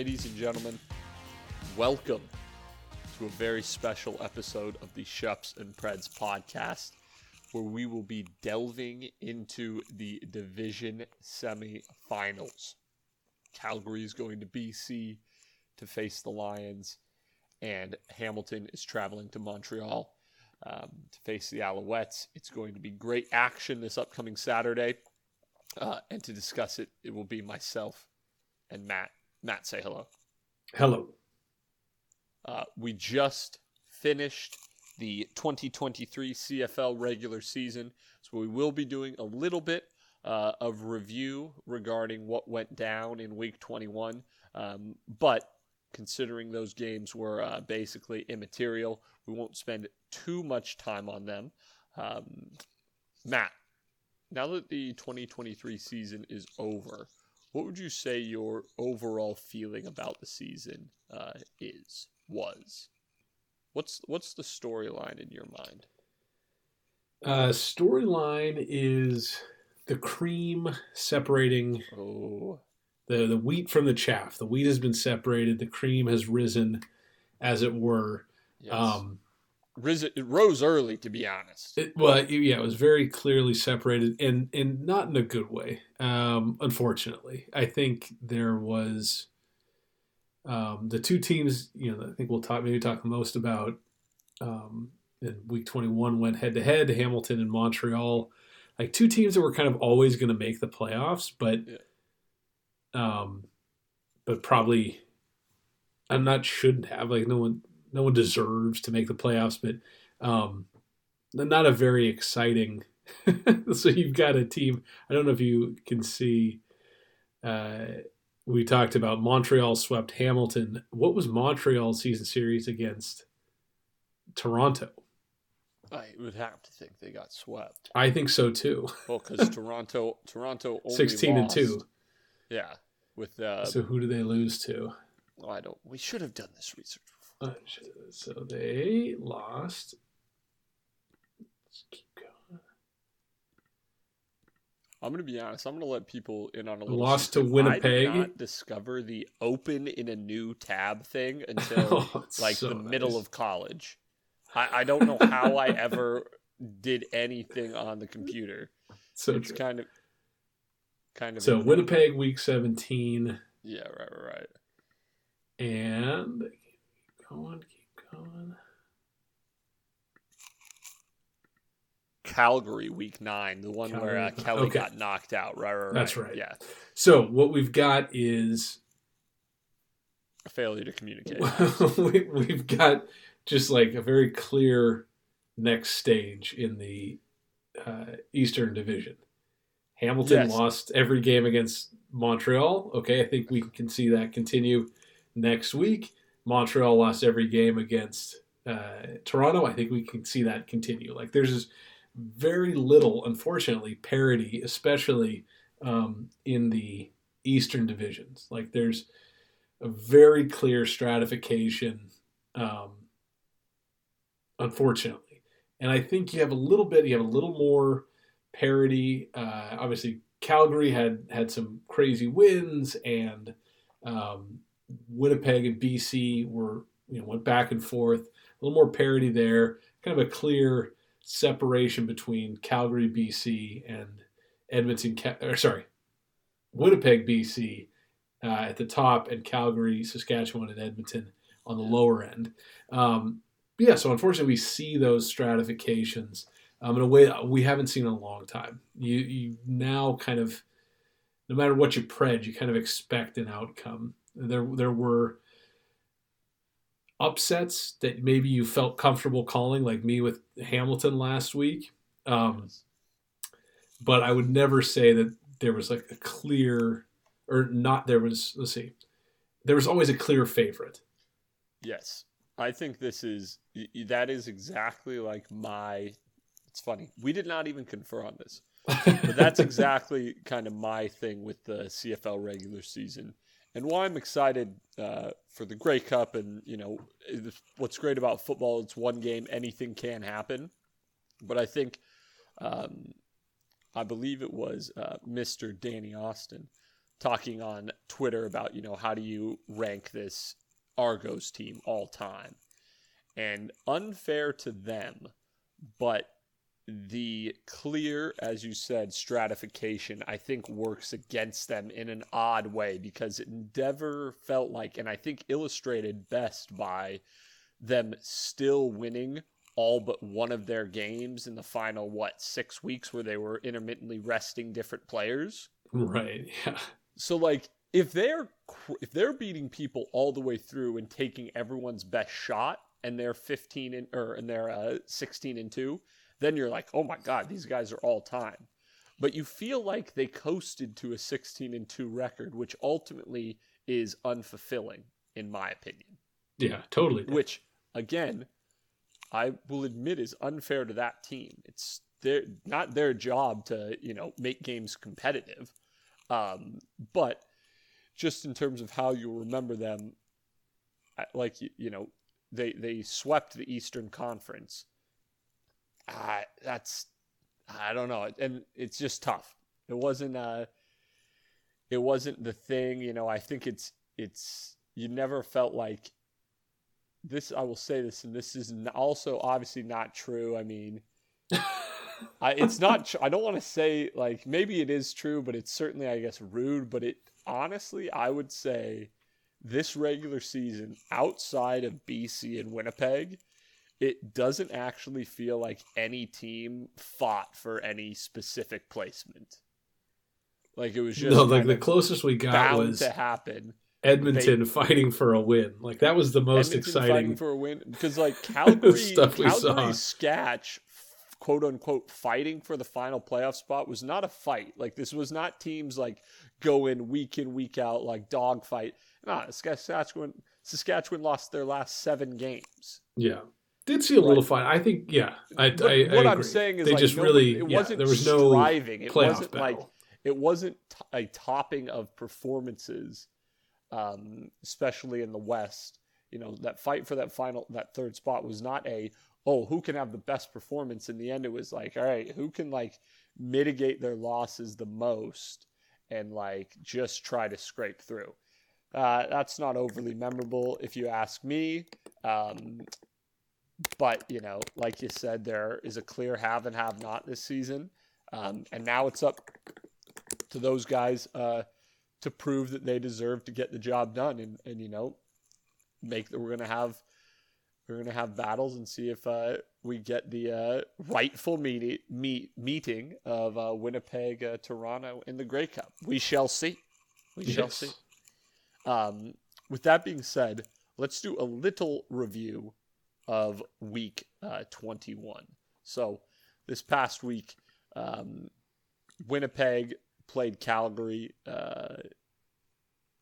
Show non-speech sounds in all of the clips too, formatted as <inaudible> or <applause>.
ladies and gentlemen, welcome to a very special episode of the Shups and Preds podcast, where we will be delving into the division semi-finals. Calgary is going to BC to face the Lions, and Hamilton is traveling to Montreal um, to face the Alouettes. It's going to be great action this upcoming Saturday. Uh, and to discuss it, it will be myself and Matt. Matt, say hello. Hello. Uh, we just finished the 2023 CFL regular season, so we will be doing a little bit uh, of review regarding what went down in Week 21. Um, but considering those games were uh, basically immaterial, we won't spend too much time on them. Um, Matt, now that the 2023 season is over, what would you say your overall feeling about the season uh, is was? What's what's the storyline in your mind? Uh, storyline is the cream separating Oh, the the wheat from the chaff. The wheat has been separated. The cream has risen, as it were. yes. Um, it rose early, to be honest. it, well, yeah, it was very clearly separated, and and not in a good way. Um, unfortunately, I think there was um, the two teams. You know, I think we'll talk maybe talk most about. Um, in week 21 went head to head hamilton and montreal like two teams that were kind of always going to make the playoffs but Yeah. um but probably i'm not shouldn't have like no one no one deserves to make the playoffs but um not a very exciting <laughs> so you've got a team i don't know if you can see uh we talked about montreal swept hamilton what was montreal's season series against toronto I would have to think they got swept. I think so too. Well, because <laughs> Toronto, Toronto only 16 and 2. Yeah, with uh, so who do they lose to? I don't. We should have done this research. So they lost. Let's keep going. I'm gonna be honest. I'm gonna let people in on a little. Lost to. Winnipeg. I did not discover the open in a new tab thing <laughs> until Oh, like so the middle of college. I, I don't know how I ever did anything on the computer. <laughs> so it's true. kind of, kind of. so. Winnipeg week 17 Yeah, right, right, right. and going, keep going. Calgary week nine, the one where uh, Kelly okay. got knocked out. Right, right, right. That's right. Yeah, So what we've got is a failure to communicate. <laughs> we, we've got just like a very clear next stage in the uh, Eastern Division. Hamilton Yes. lost every game against Montreal. Okay, I think we can see that continue next week. Montreal lost every game against uh, Toronto. I think we can see that continue. Like there's very little, unfortunately, parity, especially um, in the Eastern divisions. Like there's a very clear stratification, um, unfortunately. And I think you have a little bit, you have a little more parity. Uh, obviously, Calgary had had some crazy wins, and um, Winnipeg and BC were you know went back and forth. A little more parity there. Kind of a clear separation between Calgary, BC, and Edmonton. Or sorry, Winnipeg, BC uh, at the top, and Calgary, Saskatchewan, and Edmonton on the lower end. Um, yeah, so unfortunately, we see those stratifications um, in a way that we haven't seen in a long time. You you now kind of, no matter what you pred, you kind of expect an outcome. There there were upsets that maybe you felt comfortable calling, like me with Hamilton last week. Um, but I would never say that there was like a clear or not there was let's see there was always a clear favorite Yes. I think this is that is exactly like my it's funny. We did not even confer on this. But that's <laughs> exactly kind of my thing with the CFL regular season. And why I'm excited uh, for the Grey Cup and, you know, what's great about football, it's one game, anything can happen. But I think um, I believe it was uh, Mr. Danny Austin talking on Twitter about, you know, how do you rank this Argos team all time? And unfair to them, but the clear, as you said, stratification, I think works against them in an odd way because it never felt like, and I think illustrated best by them still winning all but one of their games in the final, what, six weeks where they were intermittently resting different players. Right. Yeah. So, like, if they're if they're beating people all the way through and taking everyone's best shot and they're 15 and or and they're uh, 16 and 2 then you're like, oh my God, these guys are all time. But you feel like they coasted to a 16 and 2 record, which ultimately is unfulfilling, in my opinion. Yeah, totally. Which, again, I will admit is unfair to that team. It's their not their job to, you know, make games competitive. Um, but just in terms of how you remember them, like you know, they they swept the Eastern Conference uh, that's I don't know, and it's just tough. It wasn't uh, it wasn't the thing, you know. I think it's it's you never felt like this. I will say this, and this is also obviously not true. I mean. <laughs> I, it's not. I don't want to say like maybe it is true, but it's certainly I guess rude. But it honestly, I would say this regular season outside of BC and Winnipeg it doesn't actually feel like any team fought for any specific placement. Like it was just no. Like the closest we got was to happen. Edmonton they, fighting for a win. Like that was the most Edmonton exciting. Fighting for a win because like <laughs> Calgary, stuff we Calgary Sketch, quote unquote, fighting for the final playoff spot was not a fight. Like this was not teams like go in week in week out like dog fight. Nah, Saskatchewan Saskatchewan lost their last seven games. Yeah did see a little fight. I think, yeah. I, I, what I am saying is, they like, just really, it wasn't there was no striving. It wasn't battle. like it wasn't t- a topping of performances, um, especially in the West. You know, that fight for that final, that third spot was not a oh who can have the best performance. In the end, it was like all right, who can like mitigate their losses the most and like just try to scrape through. Uh, that's not overly memorable, if you ask me. Um, but you know, like you said, there is a clear have and have not this season, um, and now it's up to those guys uh, to prove that they deserve to get the job done, and and you know, make that we're gonna have we're gonna have battles and see if uh, we get the uh, rightful meet, meet meeting of uh, Winnipeg uh, Toronto in the Grey Cup. We shall see. We yes. shall see. Um, with that being said, let's do a little review of week uh, 21. So this past week, um, Winnipeg played Calgary. Uh,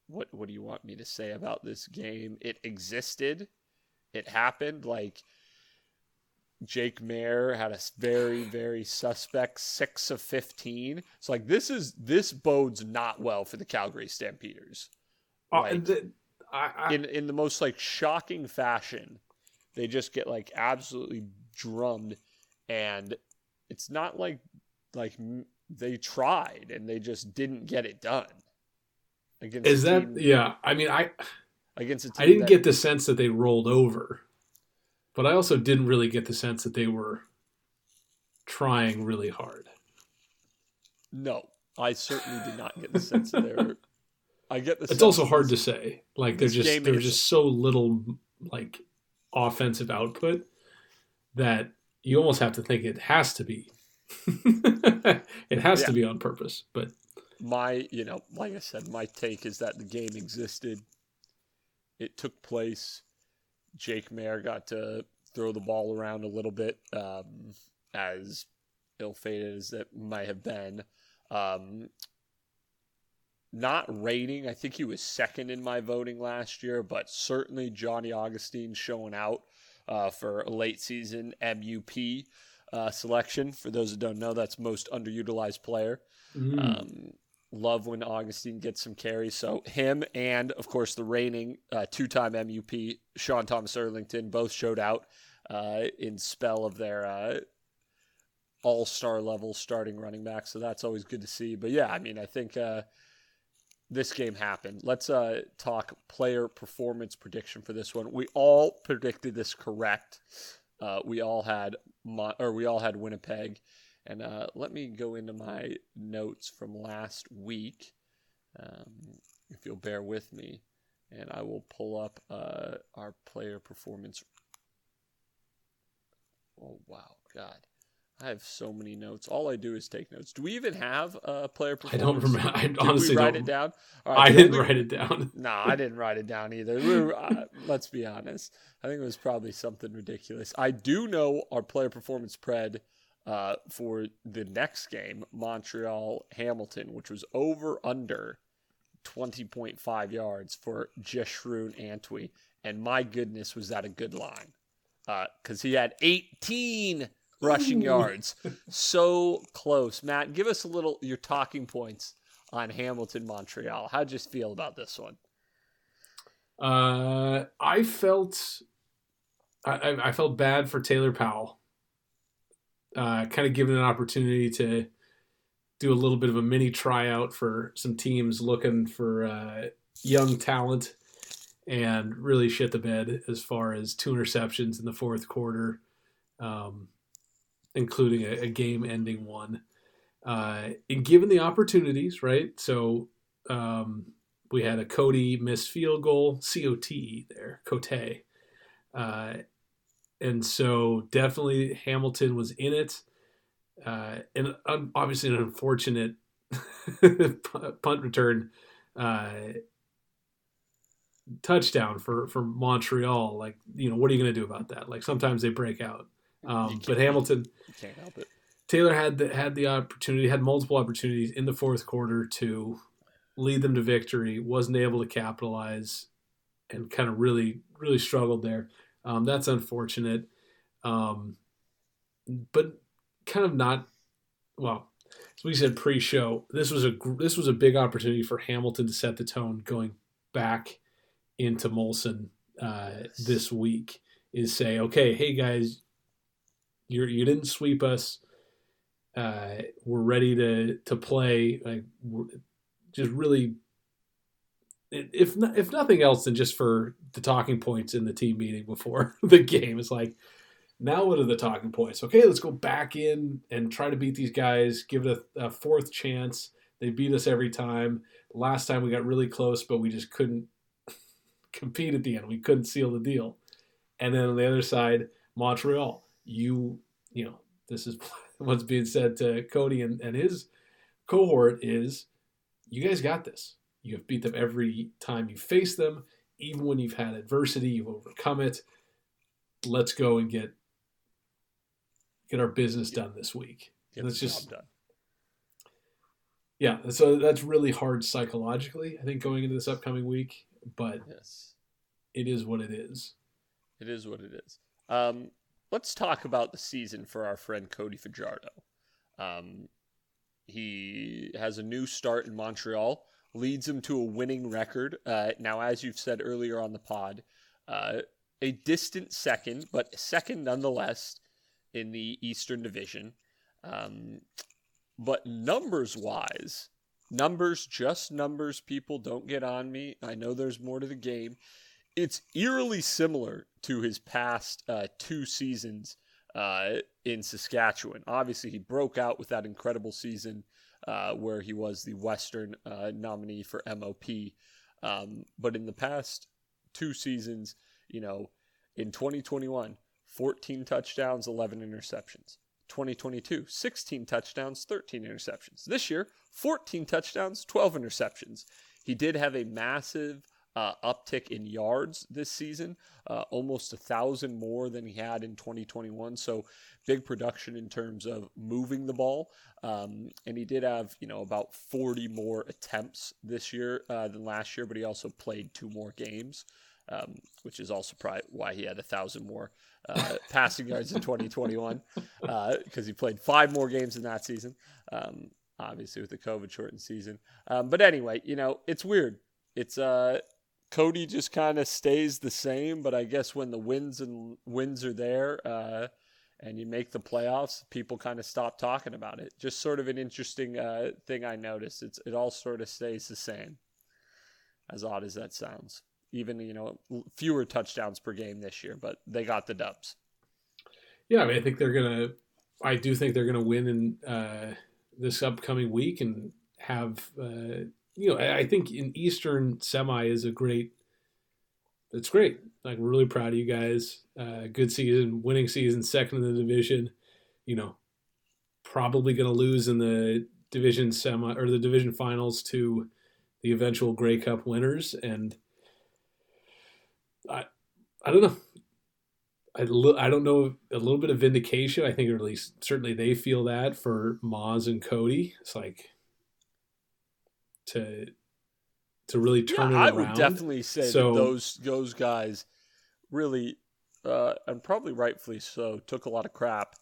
what what do you want me to say about this game? It existed. It happened. Like Jake Maier had a very very suspect six of fifteen. So like this is this bodes not well for the Calgary Stampeders. Uh, like, uh, the, I, I, in in the most like shocking fashion, they just get like absolutely drummed, and it's not like like they tried and they just didn't get it done. Against is that team, yeah? I mean, I against i didn't that, get the sense that they rolled over, but I also didn't really get the sense that they were trying really hard. No, I certainly did not get the sense that they were. I get the. It's also hard to say. Like they're just there's just so little like offensive output that you almost have to think it has to be. <laughs> it has yeah. to be on purpose, but my, you know, like I said, my take is that the game existed. It took place. Jake Maier got to throw the ball around a little bit, um, as ill-fated as it might have been. Um, not rating. I think he was second in my voting last year, but certainly Johnny Augustine showing out uh, for a late season MUP uh, selection. For those who don't know, that's most underutilized player. Mm. Um, love when Augustine gets some carries. So him and of course the reigning uh, two-time MUP Sean Thomas Erlington both showed out uh, in spell of their uh, all-star level starting running back. So that's always good to see. But yeah, I mean, I think uh, this game happened. Let's uh, talk player performance prediction for this one. We all predicted this correct. Uh, we all had or we all had Winnipeg, and uh, let me go into my notes from last week, um, if you'll bear with me, and I will pull up uh, our player performance. Oh wow, God! I have so many notes. All I do is take notes. Do we even have a player performance? I don't remember. I Did honestly write don't. it down? All I didn't only- write it down. <laughs> no, I didn't write it down either. We were, uh, <laughs> let's be honest. I think it was probably something ridiculous. I do know our player performance pred uh, for the next game, Montreal Hamilton, which was over under 20.5 yards for Jeshrun Antwi. And my goodness, was that a good line? Because he had 18 rushing <laughs> yards. So close. Matt, give us a little your talking points on Hamilton Montreal. How'd you feel about this one? Uh, I felt, I, I- I felt bad for Taylor Powell. Uh, kind of given an opportunity to do a little bit of a mini tryout for some teams looking for uh, young talent, and really shit the bed as far as two interceptions in the fourth quarter, um, including a, a game-ending one. Uh, given the opportunities, right? So um, we had a Cody missed field goal, C O T E there, Cote. Uh, and so definitely Hamilton was in it. Uh, and um, obviously an unfortunate <laughs> punt return uh, touchdown for, for Montreal. Like, you know, what are you going to do about that? Like sometimes they break out. Um, but Hamilton, can't help it. Taylor had the had the opportunity, had multiple opportunities in the fourth quarter to lead them to victory, wasn't able to capitalize, and kind of really really struggled there. Um, that's unfortunate, um, but kind of not. Well, as we said pre-show, this was a this was a big opportunity for Hamilton to set the tone going back into Molson uh, this week. Is say, okay, hey guys, you you didn't sweep us uh, we're ready to to play. Like, just really, if if nothing else than just for the talking points in the team meeting before <laughs> the game. It's like, now what are the talking points? Okay, let's go back in and try to beat these guys. Give it a, a fourth chance. They beat us every time. Last time we got really close, but we just couldn't <laughs> compete at the end. We couldn't seal the deal. And then on the other side, Montreal. You you know this is <laughs> what's being said to Cody and, and his cohort is you guys got this. You have beat them every time you face them, even when you've had adversity, you've overcome it. Let's go and get get our business done this week. Get Let's just- done. Yeah, so that's really hard psychologically, I think, going into this upcoming week, but Yes. it is what it is. It is what it is. Um, let's talk about the season for our friend Cody Fajardo. Um, he has a new start in Montreal, leads him to a winning record. Uh, now, as you've said earlier on the pod, uh, a distant second, but second nonetheless in the Eastern Division. Um, but numbers wise, numbers, just numbers, people don't get on me. I know there's more to the game it's eerily similar to his past uh, two seasons uh, in Saskatchewan. Obviously, he broke out with that incredible season uh, where he was the Western uh, nominee for MOP. Um, but in the past two seasons, you know, in 2021, 14 touchdowns, 11 interceptions. 2022, 16 touchdowns, 13 interceptions. This year, 14 touchdowns, 12 interceptions. He did have a massive uh, uptick in yards this season, uh, almost a thousand more than he had in 2021. So big production in terms of moving the ball. Um, and he did have, you know, about 40 more attempts this year uh, than last year, but he also played two more games, um, which is also probably why he had a thousand more uh, <laughs> passing yards in 2021 because he played five more games in that season. Um, obviously with the COVID shortened season. Um, but anyway, you know, it's weird. It's uh Cody just kind of stays the same, but I guess when the wins and wins are there, uh, and you make the playoffs, people kind of stop talking about it. Just sort of an interesting uh, thing I noticed. It's it all sort of stays the same. as odd as that sounds. Even you know fewer touchdowns per game this year, but they got the dubs. Yeah, I mean, I think they're gonna. I do think they're gonna win in uh, this upcoming week and have. Uh, you know, I think in Eastern semi is a great. It's great. Like we're really proud of you guys. Uh, good season, winning season, second in the division. You know, probably going to lose in the division semi or the division finals to the eventual Grey Cup winners, and I, I don't know. I, I don't know a little bit of vindication. I think, or at least certainly they feel that for Maas and Cody. It's like to to really turn yeah, it around. I would definitely say so, that those those guys really, uh, and probably rightfully so, took a lot of crap.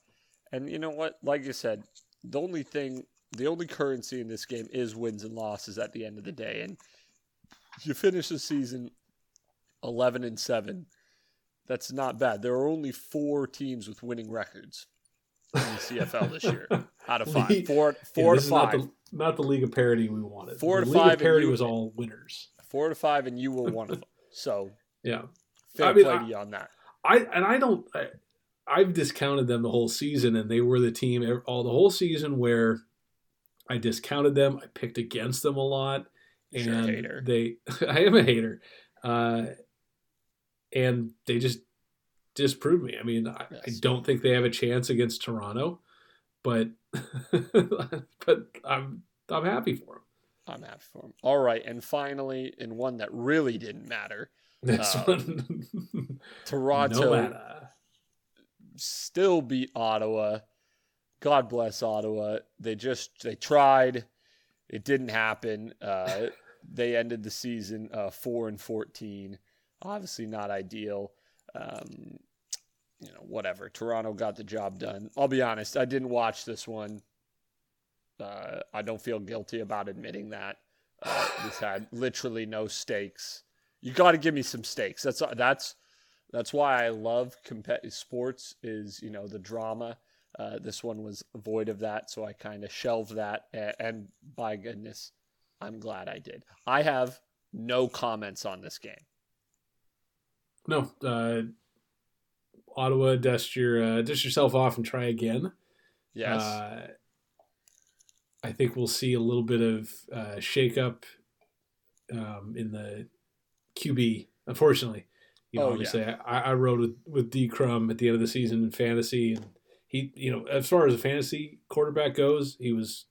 And you know what? Like you said, the only thing, the only currency in this game is wins and losses at the end of the day. And you finish the season eleven and seven. That's not bad. There are only four teams with winning records in the CFL this year <laughs> out of five. Four, four yeah, to five not the league of parity we wanted. Four the to five. parity was all winners. Four to five, and you were one of <laughs> them. So yeah, fair I mean, play to you on that. I and I don't. I, I've discounted them the whole season, and they were the team all the whole season where I discounted them. I picked against them a lot, and sure, they. <laughs> I am a hater, uh, and they just disproved me. I mean, I, yes. I don't think they have a chance against Toronto but <laughs> but I'm I'm happy for him. I'm happy for him. All right, and finally, in one that really didn't matter, this um, one, <laughs> Toronto still beat Ottawa. God bless Ottawa. They just they tried. It didn't happen. Uh, <laughs> they ended the season uh, four and fourteen. Obviously not ideal. Um, you know, whatever. Toronto got the job done. I'll be honest, I didn't watch this one. Uh, I don't feel guilty about admitting that. Uh, this had literally no stakes. You got to give me some stakes. That's that's that's why I love competitive sports. Is you know the drama. Uh, this one was void of that, so I kind of shelved that. And, and by goodness, I'm glad I did. I have no comments on this game. No, uh, Ottawa, dust your uh, dust yourself off and try again. Yes. Uh, I think we'll see a little bit of uh, shakeup um, in the QB. Unfortunately, you know, oh, obviously, yeah. I, I rode with with D Crum at the end of the season in fantasy, and he, you know, as far as a fantasy quarterback goes, he was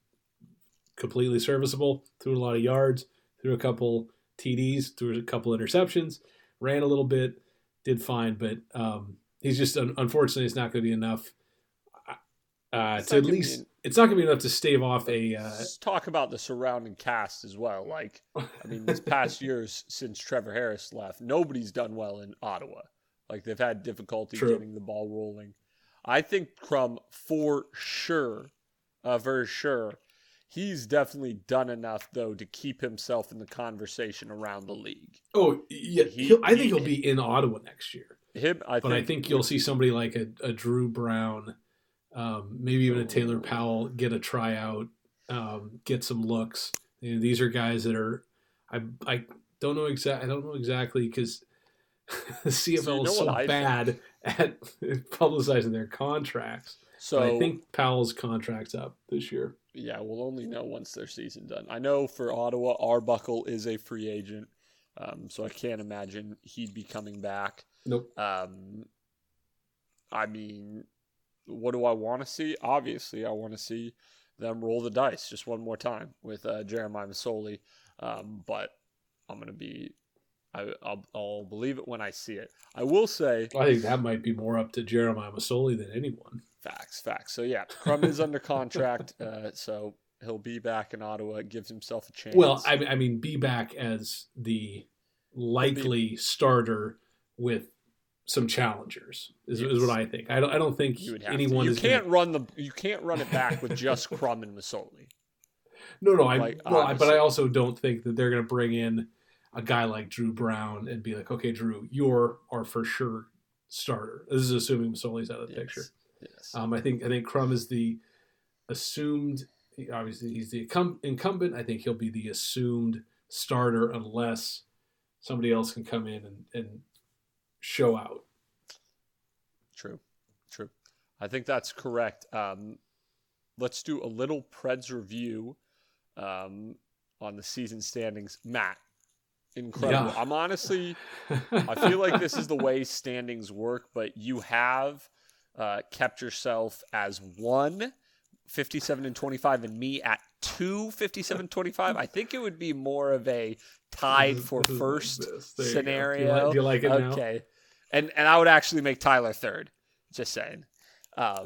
completely serviceable. Threw a lot of yards, threw a couple TDs, threw a couple interceptions, ran a little bit, did fine, but um, he's just unfortunately it's not going to be enough uh, to at least be, it's not going to be enough to stave off a. Uh, talk about the surrounding cast as well. Like, I mean, these past <laughs> years since Trevor Harris left, nobody's done well in Ottawa. Like they've had difficulty True. getting the ball rolling. I think Crum for sure, uh, for sure, he's definitely done enough though to keep himself in the conversation around the league. Oh yeah, he, I think he, will be in Ottawa next year him. I but think, I think you'll see somebody like a, a Dru Brown, um, maybe even a Taylor Powell get a tryout, um, get some looks. You know, these are guys that are. I I don't know exact. I don't know exactly because <laughs> the CFL so you know is so bad at <laughs> publicizing their contracts. So but I think Powell's contract's up this year. Yeah, we'll only know once their season done. I know for Ottawa, Arbuckle is a free agent, um, so I can't imagine he'd be coming back. Nope. Um, I mean, what do I want to see? Obviously, I want to see them roll the dice just one more time with uh, Jeremiah Masoli. Um, but I'm gonna be, I, will I'll believe it when I see it. I will say, I think that might be more up to Jeremiah Masoli than anyone. Facts, facts. So yeah, Crum is under contract, <laughs> uh, so he'll be back in Ottawa. Gives himself a chance. Well, I, I mean, be back as the likely starter with some challengers is, yes. is what I think. I don't I don't think anyone to. you can't gonna... run the you can't run it back with just <laughs> Crum and Masoli. No, no, I like, well, but I also don't think that they're going to bring in a guy like Dru Brown and be like, okay, Dru, you're our for sure starter. This is assuming Masoli's out of the yes. picture. Yes. Um, I think I think Crum is the assumed. Obviously, he's the incumbent. I think he'll be the assumed starter unless somebody else can come in and, and show out. True, true. I think that's correct. Um, let's do a little Preds review um, on the season standings. Matt, incredible. Yeah. I'm honestly, I feel like this is the way standings work, but you have uh, kept yourself as one 57 and 25 and me at two 57 25 i think it would be more of a tied <laughs> for first scenario do you, like, do you like it okay now? And and i would actually make tyler third just saying um,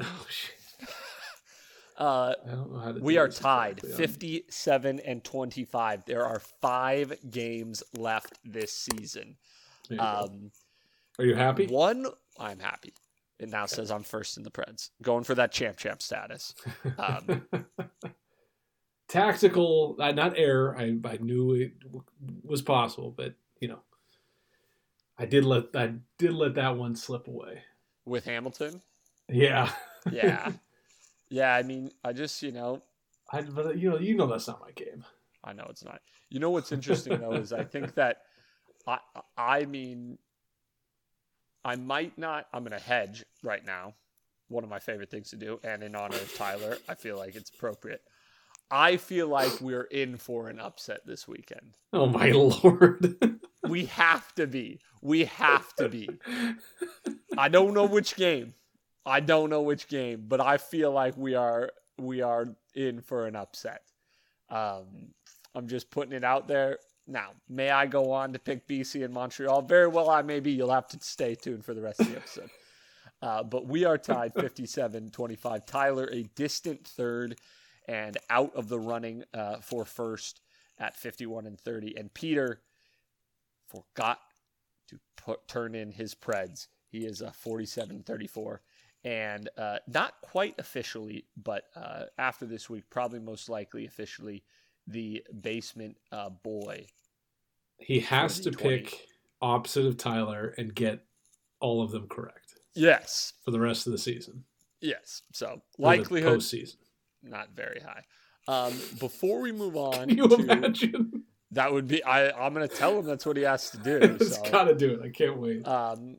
oh, <laughs> uh, we are tied exactly. 57 and 25 there are five games left this season um, are you happy one i'm happy it now okay. says I'm first in the Preds, going for that champ champ status. Um, <laughs> Tactical, uh, not error. I, I knew it was possible, but you know, I did let I did let that one slip away with Hamilton. Yeah, yeah, <laughs> yeah. I mean, I just you know, I but you know you know that's not my game. I know it's not. You know what's interesting though is I think that I I mean I might not. I'm going to hedge right now. One of my favorite things to do, and in honor of Tyler, I feel like it's appropriate. I feel like we're in for an upset this weekend. Oh my <laughs> lord. We have to be. We have to be. I don't know which game. I don't know which game, but I feel like we are we are in for an upset. Um, I'm just putting it out there. Now, may I go on to pick BC and Montreal? Very well, I may be. You'll have to stay tuned for the rest of the episode. Uh, but we are tied 57 25. Tyler, a distant third and out of the running uh, for first at 51 and 30. And Peter forgot to put, turn in his Preds. He is a 47 34. And uh, not quite officially, but uh, after this week, probably most likely officially, the basement uh, boy he has to pick opposite of Tyler and get all of them correct. Yes. For the rest of the season. Yes. So likelihood postseason. not very high. Um, before we move on, Can you to, imagine? That would be. I. I'm going to tell him that's what he has to do. <laughs> He's so, got to do it. I can't wait. Um,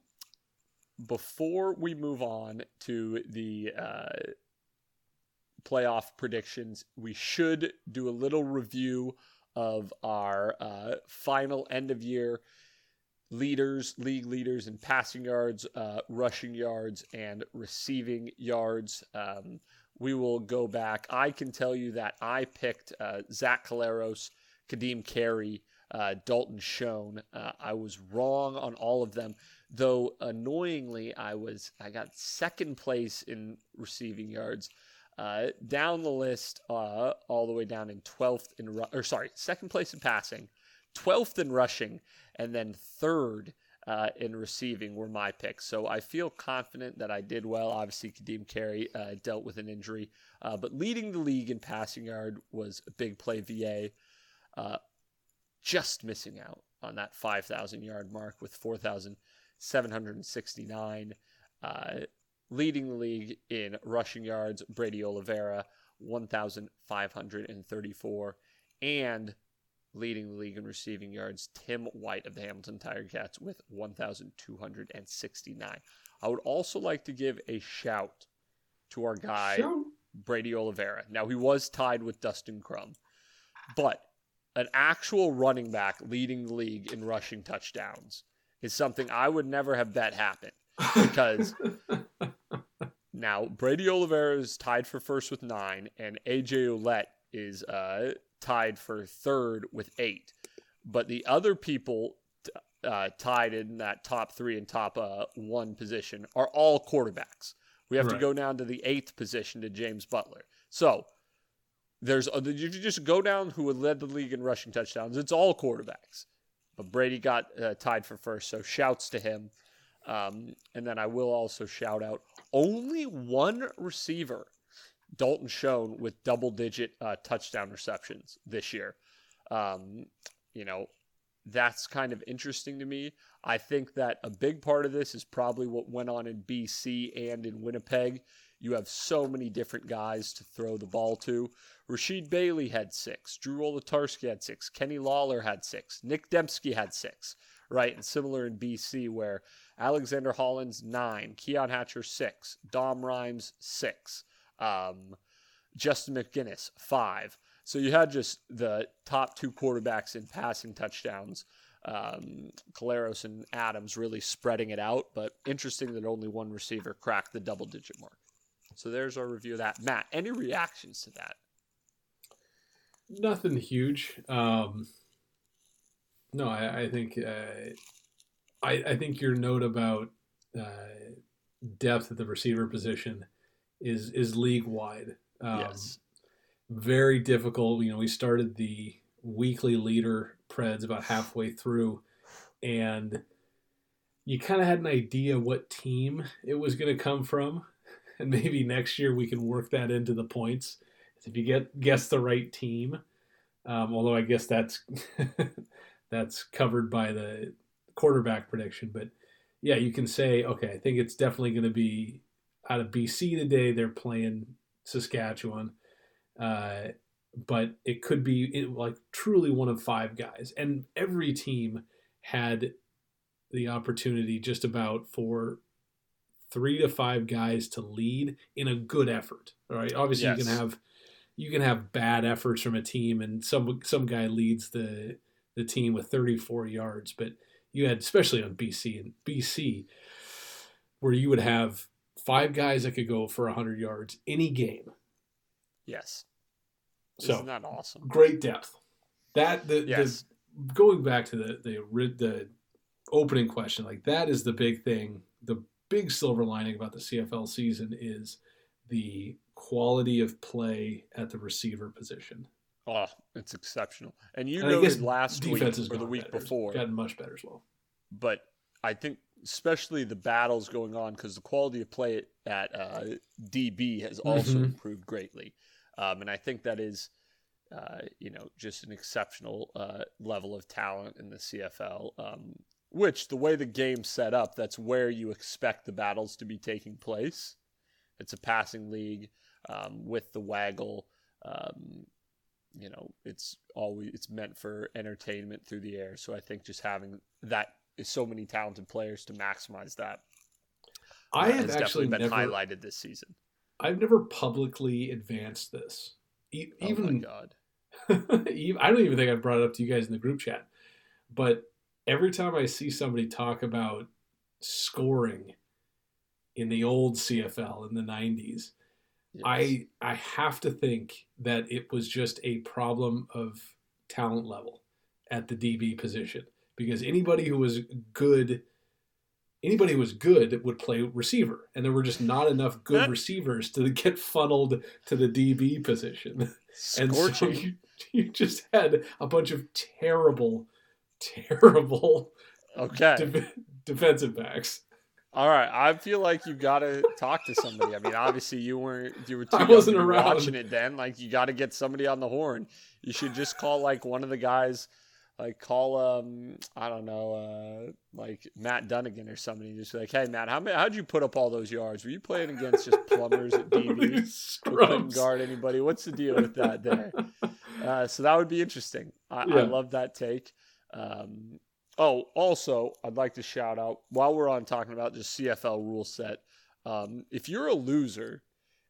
before we move on to the uh, playoff predictions, we should do a little review of our uh, final end of year leaders, league leaders in passing yards, uh, rushing yards, and receiving yards. Um, we will go back. I can tell you that I picked uh, Zach Collaros, Kadeem Carey, uh, Dalton Schoen. Uh, I was wrong on all of them, though annoyingly, I was I got second place in receiving yards. Uh, down the list, uh, all the way down in 12th in, ru- or sorry, second place in passing, 12th in rushing, and then third uh, in receiving were my picks. So I feel confident that I did well. Obviously, Kadeem Carey uh, dealt with an injury, uh, but leading the league in passing yard was a big play VA. Uh, just missing out on that 5,000 yard mark with 4,769. Uh, leading the league in rushing yards, Brady Oliveira, 1,534, and leading the league in receiving yards, Tim White of the Hamilton Tiger Cats with 1,269. I would also like to give a shout to our guy, sure. Brady Oliveira. Now, he was tied with Dustin Crum, but an actual running back leading the league in rushing touchdowns is something I would never have bet happen because <laughs> now Brady Oliveira is tied for first with nine, and AJ Ouellette is uh, tied for third with eight. But the other people uh, tied in that top three and top uh, one position are all quarterbacks. We have right. to go down to the eighth position to James Butler. So there's you just go down who led the league in rushing touchdowns. It's all quarterbacks. But Brady got uh, tied for first, so shouts to him. Um, and then I will also shout out only one receiver, Dalton Schoen, with double digit uh, touchdown receptions this year. Um, you know, that's kind of interesting to me. I think that a big part of this is probably what went on in BC and in Winnipeg. you have so many different guys to throw the ball to. Rasheed Bailey had six. Drew Wolitarsky had six. Kenny Lawler had six. Nick Demski had six, right? And similar in BC, where Alexander Hollins, nine. Keon Hatcher, six. Dom Rhymes, six. Um, Justin McInnis, five. So you had just the top two quarterbacks in passing touchdowns. Um, Collaros and Adams really spreading it out, but interesting that only one receiver cracked the double digit mark. So there's our review of that. Matt, any reactions to that? Nothing huge. Um, no, I, I think uh, I, I, think your note about uh, depth at the receiver position is is league wide. Um, yes. Very difficult. You know, we started the weekly leader Preds about halfway through, and you kind of had an idea what team it was going to come from, <laughs> and maybe next year we can work that into the points if you get guess the right team. Um, although I guess that's <laughs> that's covered by the quarterback prediction, but yeah, you can say okay. I think it's definitely going to be out of BC today. They're playing Saskatchewan. Uh, but it could be like truly one of five guys. And every team had the opportunity just about for three to five guys to lead in a good effort. All right. Obviously yes. you can have you can have bad efforts from a team and some some guy leads the the team with 34 yards, but you had especially on BC and BC where you would have five guys that could go for 100 yards any game. Yes. So Isn't that awesome? Great depth. That the, yes. the going back to the the the opening question, like that is the big thing. The big silver lining about the CFL season is the quality of play at the receiver position. Oh, it's exceptional. And you and noted last week or the week better. before, gotten much better as well. But I think especially the battles going on because the quality of play at uh, DB has also mm-hmm. improved greatly. Um, and I think that is, uh, you know, just an exceptional uh, level of talent in the CFL. Um, which the way the game's set up, that's where you expect the battles to be taking place. It's a passing league um, with the waggle. Um, you know, it's always it's meant for entertainment through the air. So I think just having that so many talented players to maximize that. I uh, have actually been never, highlighted this season. I've never publicly advanced this. E- even, oh my god! <laughs> I don't even think I've brought it up to you guys in the group chat. But every time I see somebody talk about scoring in the old CFL in the '90s, yes. I I have to think that it was just a problem of talent level at the DB position because anybody who was good anybody who was good would play receiver, and there were just not enough good receivers to get funneled to the DB position. <laughs> And so you, you just had a bunch of terrible, terrible okay de- defensive backs. All right, I feel like you got to talk to somebody. I mean, obviously you weren't you were <laughs> too I wasn't around. watching it then. Like you got to get somebody on the horn. You should just call like one of the guys like call um I don't know uh like Matt Dunnigan or somebody just be like hey Matt how many, how'd you put up all those yards? Were you playing against just plumbers at <laughs> DB couldn't guard anybody? What's the deal with that there? <laughs> Uh, so that would be interesting. I, yeah. I love that take. Um, oh also I'd like to shout out while we're on talking about just CFL rule set um, if you're a loser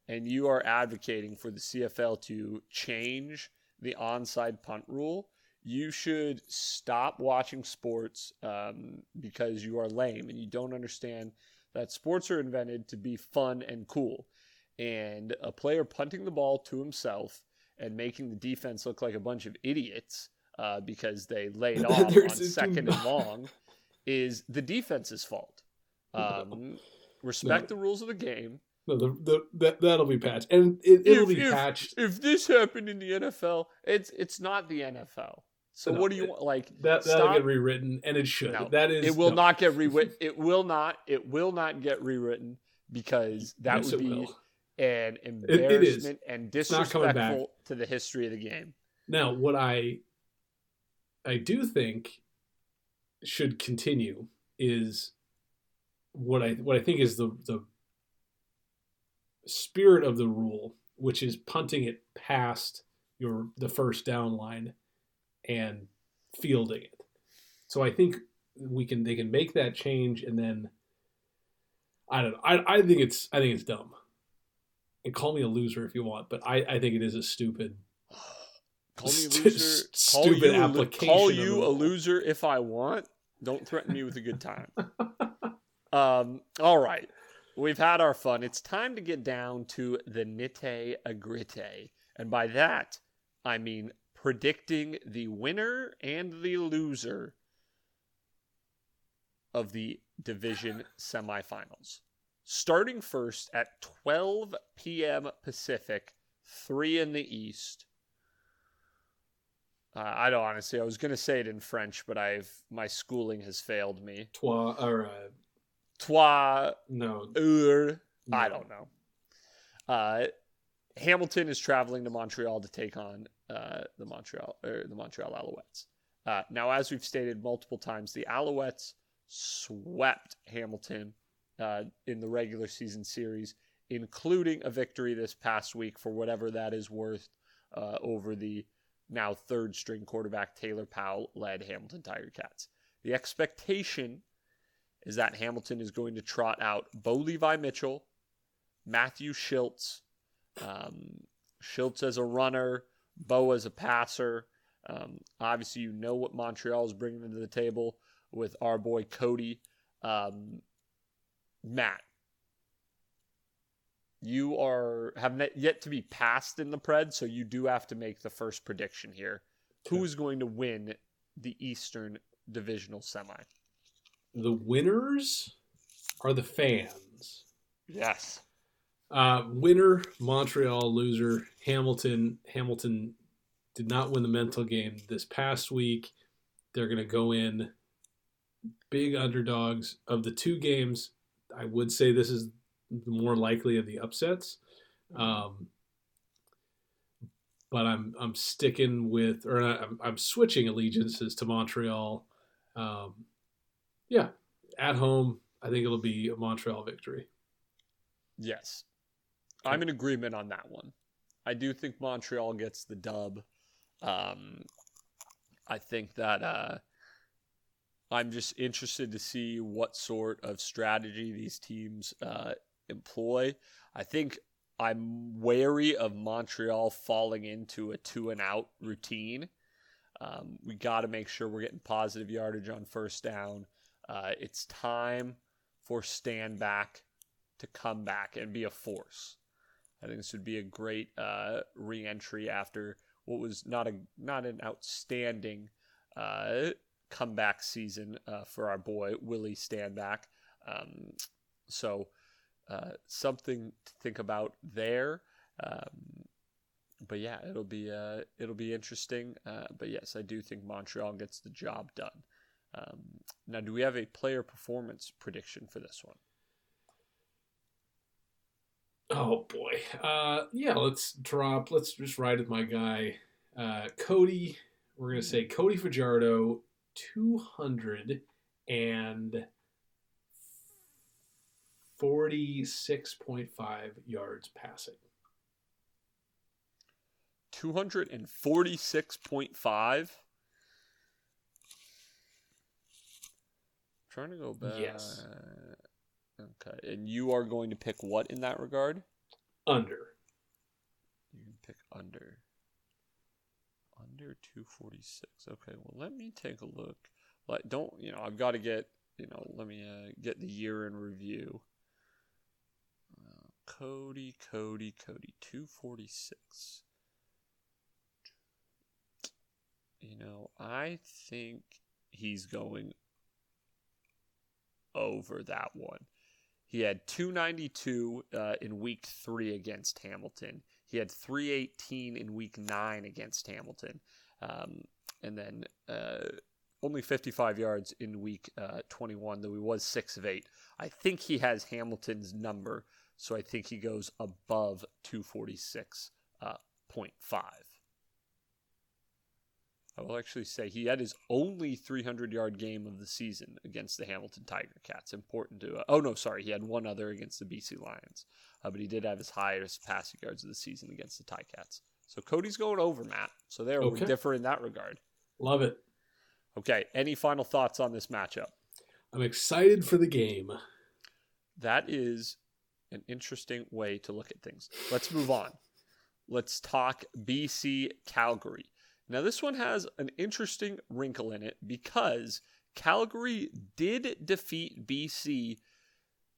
and you are advocating for the CFL to change the onside punt rule you should stop watching sports um, because you are lame and you don't understand that sports are invented to be fun and cool. And a player punting the ball to himself and making the defense look like a bunch of idiots uh, because they laid <laughs> off on second and long is the defense's fault. <laughs> Um, respect no. the rules of the game. No, the, the, that that'll be patched, and it, will be patched. If this happened in the NFL, it's it's not the NFL. So no, what do you want? Like that that'll get rewritten, and it should. No, that is it will no. not get <laughs> rewritten. it will not. It will not get rewritten because that yes, would be an embarrassment it, and disrespectful to the history of the game. Now, what I I do think should continue is what I what I think is the the spirit of the rule, which is punting it past your the first down line and fielding it. So I think we can they can make that change and then I don't know. I, I think it's I think it's dumb. And call me a loser if you want, but I, I think it is a stupid Call me a <laughs> loser. Call stupid you, a- application Call you a loser if I want. Don't threaten me with a good time. <laughs> Um, all right. We've had our fun. It's time to get down to the nitty gritty. And by that, I mean predicting the winner and the loser of the division semifinals. Starting first at 12 p.m. Pacific, 3 in the East. Uh, I don't honestly. I was going to say it in French, but I've my schooling has failed me. Twa or uh, Trois no, heures. no. I don't know. Uh, Hamilton is traveling to Montreal to take on uh, the Montreal or the Montreal Alouettes. Uh, now, as we've stated multiple times, the Alouettes swept Hamilton uh, in the regular season series, including a victory this past week for whatever that is worth uh, over the now third string quarterback Taylor Powell led Hamilton Tiger Cats. The expectation is that Hamilton is going to trot out Bo Levi Mitchell, Matthew Shiltz, um, Shiltz as a runner, Bo as a passer. Um, obviously, you know what Montreal is bringing to the table with our boy Cody. Um, Matt, you are have yet to be passed in the pred, so you do have to make the first prediction here. Who is going to win the Eastern Divisional Semi? The winners are the fans. Yes. Uh, winner Montreal, loser Hamilton. Hamilton did not win the mental game this past week. They're going to go in big underdogs of the two games. I would say this is the more likely of the upsets. Um, but I'm I'm sticking with, or I'm, I'm switching allegiances to Montreal. Um, yeah, at home, I think it'll be a Montreal victory. Yes. I'm in agreement on that one. I do think Montreal gets the dub. Um, I think that uh, I'm just interested to see what sort of strategy these teams uh, employ. I think I'm wary of Montreal falling into a two and out routine. Um, we got to make sure we're getting positive yardage on first down. Uh, it's time for Stanback to come back and be a force. I think this would be a great uh, re-entry after what was not a not an outstanding uh, comeback season uh, for our boy Willie Stanback. Um, so uh, something to think about there. Um, but yeah, it'll be uh, it'll be interesting. Uh, but yes, I do think Montreal gets the job done. Um, now, do we have a player performance prediction for this one? Oh boy. Uh, yeah, let's drop. Let's just ride with my guy, uh, Cody. We're gonna say Cody Fajardo, two hundred and forty-six point five yards passing. 246.5. Trying to go back. Yes. Okay. And you are going to pick what in that regard? Under. You can pick under. Under 246. Okay, well, let me take a look. Like, don't, you know, I've got to get, you know, let me uh, get the year in review. Uh, Cody, Cody, Cody, 246. You know, I think he's going over that one. He had 292 uh, in week three against Hamilton. He had 318 in week nine against Hamilton. Um, and then uh, only 55 yards in week uh, 21, though he was 6 of 8. I think he has Hamilton's number, so I think he goes above 246.5. I will actually say he had his only 300 yard game of the season against the Hamilton Tiger Cats. Important to. Uh, oh, no, sorry. He had one other against the BC Lions, uh, but he did have his highest passing yards of the season against the Ticats. So Cody's going over, Matt. So there, Okay. we differ in that regard. Love it. Okay. Any final thoughts on this matchup? I'm excited for the game. That is an interesting way to look at things. Let's move on. Let's talk BC Calgary. Now, this one has an interesting wrinkle in it because Calgary did defeat BC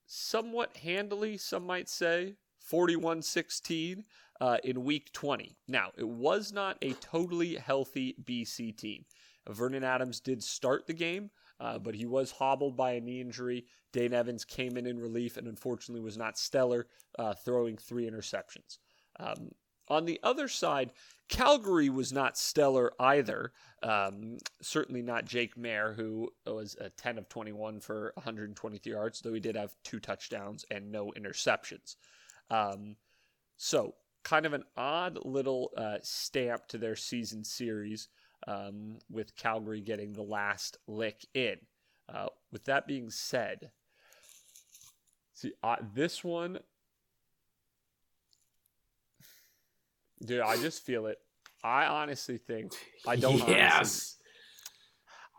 somewhat handily, some might say, 41 16 uh, in week 20. Now, it was not a totally healthy BC team. Vernon Adams did start the game, uh, but he was hobbled by a knee injury. Dane Evans came in in relief and unfortunately was not stellar, uh, throwing three interceptions. Um, on the other side, Calgary was not stellar either. Um, certainly not Jake Maier, who was a 10 of 21 for 123 yards, though he did have two touchdowns and no interceptions. Um, so, kind of an odd little uh, stamp to their season series um, with Calgary getting the last lick in. Uh, with that being said, see, uh, this one Dude, I just feel it. I honestly think I <laughs> don't. Honestly, Yes.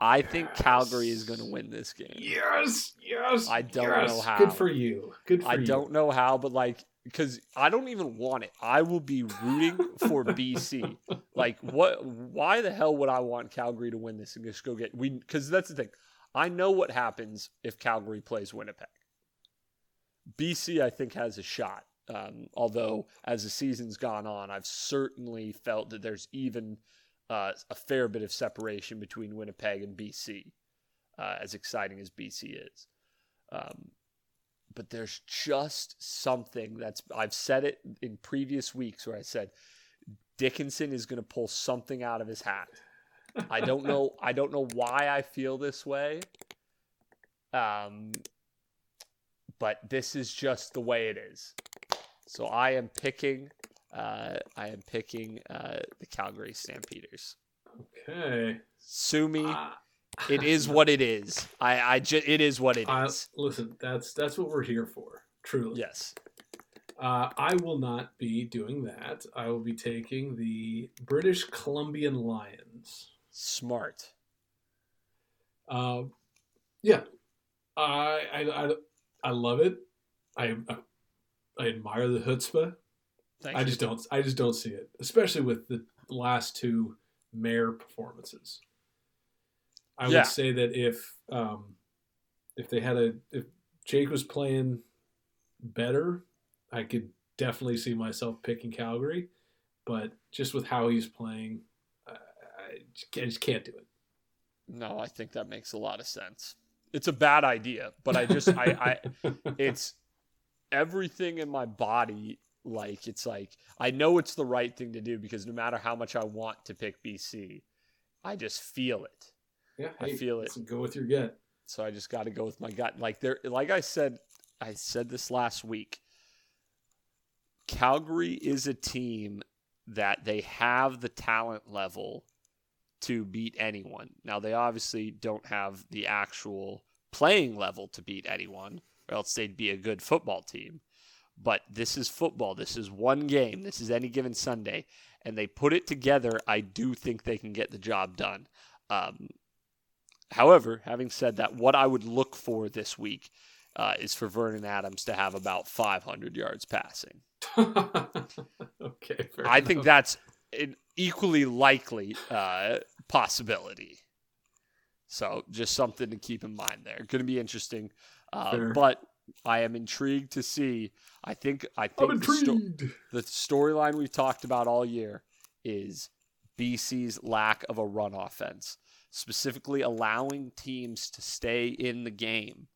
I think Calgary is going to win this game. Yes. Yes. I don't yes. know how. Good for you. Good for I you. don't know how, but like, because I don't even want it. I will be rooting for <laughs> BC. Like, what? Why the hell would I want Calgary to win this and just go get we? Because that's the thing. I know what happens if Calgary plays Winnipeg. BC, I think, has a shot. Um, although, as the season's gone on, I've certainly felt that there's even uh, a fair bit of separation between Winnipeg and BC, uh, as exciting as BC is. Um, but there's just something that's I've said it in previous weeks where I said Dickenson is going to pull something out of his hat. I don't know. I don't know why I feel this way. Um, but this is just the way it is. So I am picking. Uh, I am picking uh, the Calgary Stampeders. Okay. Sue me. Ah. It is <laughs> what it is. I, I just. It is what it I- is. listen, that's that's what we're here for. Truly. Yes. Uh, I will not be doing that. I will be taking the British Columbian Lions. Smart. Uh, yeah, I, I I I love it. I I admire the chutzpah. I just don't. I just don't see it, especially with the last two Maier performances. I Yeah. would say that if um, if they had a if Jake was playing better, I could definitely see myself picking Calgary. But just with how he's playing, I, I just can't- I just can't do it. No, I think that makes a lot of sense. It's a bad idea, but I just I, I <laughs> it's everything in my body like it's like I know it's the right thing to do because no matter how much I want to pick BC, I just feel it. yeah, I feel it. so Go with your gut. So I just got to go with my gut. Like there like I said I said this last week. Calgary is a team that they have the talent level to beat anyone. Now they obviously don't have the actual playing level to beat anyone, else they'd be a good football team. But this is football. This is one game. This is any given Sunday, and they put it together. I do think they can get the job done. Um, however, having said that, what I would look for this week uh, is for Vernon Adams to have about 500 yards passing. <laughs> okay. I think that's an equally likely uh, possibility. So just something to keep in mind there. Going to be interesting, uh, but I am intrigued to see. I think I think I'm the, sto- the storyline we've talked about all year is BC's lack of a run offense, specifically allowing teams to stay in the game.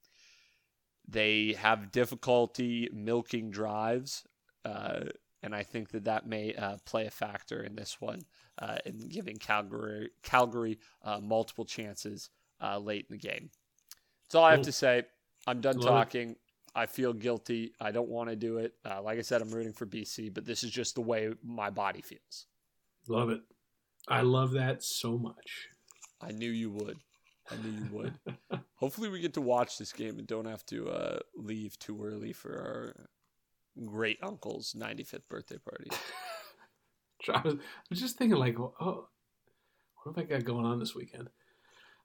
They have difficulty milking drives, uh, and I think that that may uh, play a factor in this one, uh, in giving Calgary Calgary uh, multiple chances uh, late in the game. That's all I have to say. I'm done Love it. talking. I feel guilty. I don't want to do it. Uh, like I said, I'm rooting for BC, but this is just the way my body feels. Love it. I love that so much. I knew you would. I knew you would. <laughs> Hopefully, we get to watch this game and don't have to uh, leave too early for our great uncle's 95th birthday party. <laughs> I was, I was just thinking, like, oh, what have I got going on this weekend?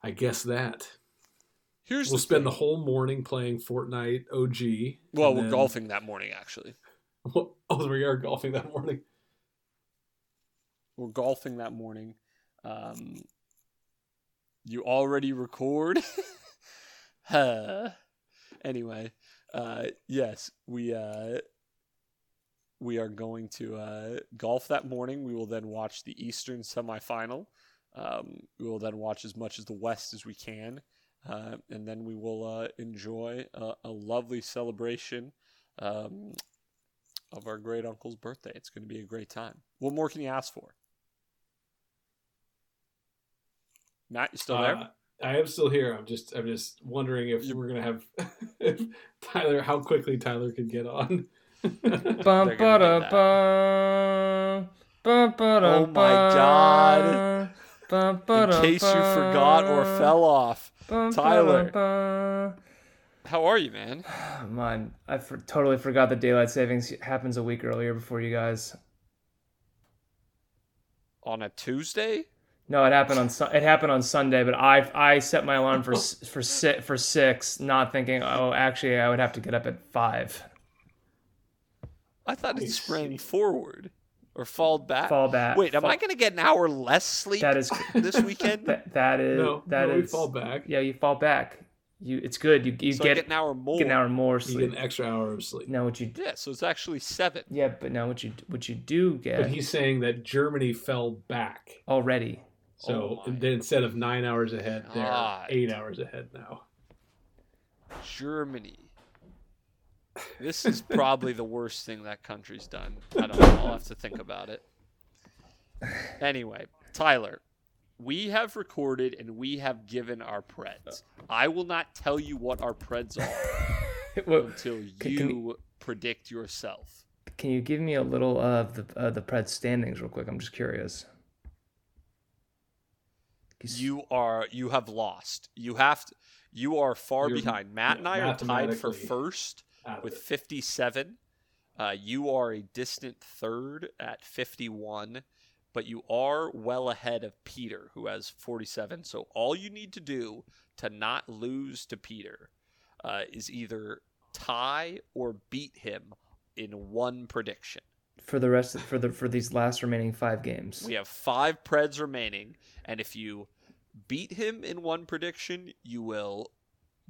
I guess that. Here's we'll the spend thing. the whole morning playing Fortnite OG. Well, we're then- golfing that morning, actually. <laughs> Oh, we are golfing that morning. We're golfing that morning. Um, you already record? <laughs> huh. Anyway, uh, yes, we uh, we are going to uh, golf that morning. We will then watch the Eastern semifinal. Um, we will then watch as much as the West as we can, uh, and then we will uh, enjoy a, a lovely celebration um, of our great uncle's birthday. It's going to be a great time. What more can you ask for? Matt, you still there? Uh, I am still here. I'm just, I'm just wondering if You- we're gonna have <laughs> if Tyler, how quickly Tyler could get on. <laughs> Bum, ba-da, bum. Bum, ba-da, Oh my God. bum. Bum, In ba-da, case you forgot or fell off, Bum, Tyler. ba-da, how are you, man? bum. <sighs> Man, I for- totally forgot that daylight savings happens a week earlier before you guys. On a Tuesday? No, it happened on Su- it happened on Sunday, but I I set my alarm for for si- for six, not thinking oh actually I would have to get up at five. I thought I it sprang forward or fall back. Fall back. Wait, am fall- I going to get an hour less sleep That is <laughs> this weekend? <laughs> that that is no, that no, is we fall back. yeah you fall back. You it's good you you so get get an hour more. get an hour more sleep. You sleep. get an extra hour of sleep. Now what you Yeah, so it's actually seven. yeah, but now what you what you do get But he's saying that Germany fell back. already. So Oh instead of nine hours ahead, they're God. eight hours ahead now. Germany. This is probably the worst thing that country's done. I don't know. I'll have to think about it. Anyway, Tyler, we have recorded and we have given our preds. I will not tell you what our preds are <laughs> What- until can you we- predict yourself. Can you give me a little of the uh, the Pred standings real quick? I'm just curious. You are you have lost. You have to, you are far You're- behind. Matt and I are tied for first Out of with 57. Uh, you are a distant third at 51, but you are well ahead of Peter, who has 47. So all you need to do to not lose to Peter uh, is either tie or beat him in one prediction. for the rest for the for these last remaining five games. We have five Preds remaining, and if you beat him in one prediction, you will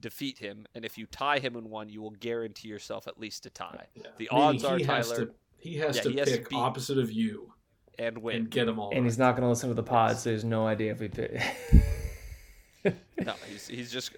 defeat him, and if you tie him in one, you will guarantee yourself at least a tie. Yeah. The Meaning odds are Tyler to, he has Yeah, to he has to pick beat- opposite of you and win. and get them all. and he's not going to listen to the pod, so there's no idea if we pick. No, <laughs> he's he's just.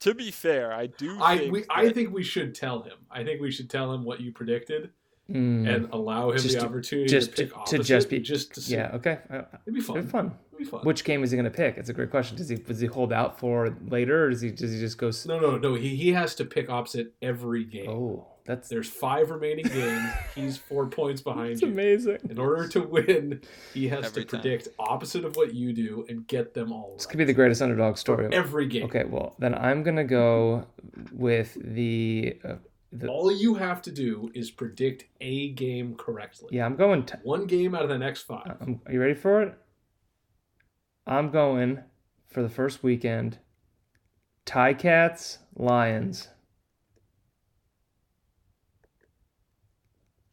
To be fair, I do. I think we, I think we should tell him. I think we should tell him what you predicted Mm, and allow him Just the to- opportunity just to to, pick to opposite, just be just to see. yeah okay. It'd be fun. It'd be fun. It'd be fun. Which game is he going to pick? It's a great question. Does he does he hold out for later, or does he does he just go? No, no, no. He he has to pick opposite every game. Oh, that's There's five remaining games. <laughs> He's four points behind that's you. amazing. In order to win, he has Every to time. predict opposite of what you do and get them all This right. could be the greatest underdog story. every game. Okay, well then I'm gonna go with the. Uh, the All you have to do is predict a game correctly. yeah, I'm going. T- One game out of the next five. I'm, are you ready for it? I'm going for the first weekend. Ticats, Lions.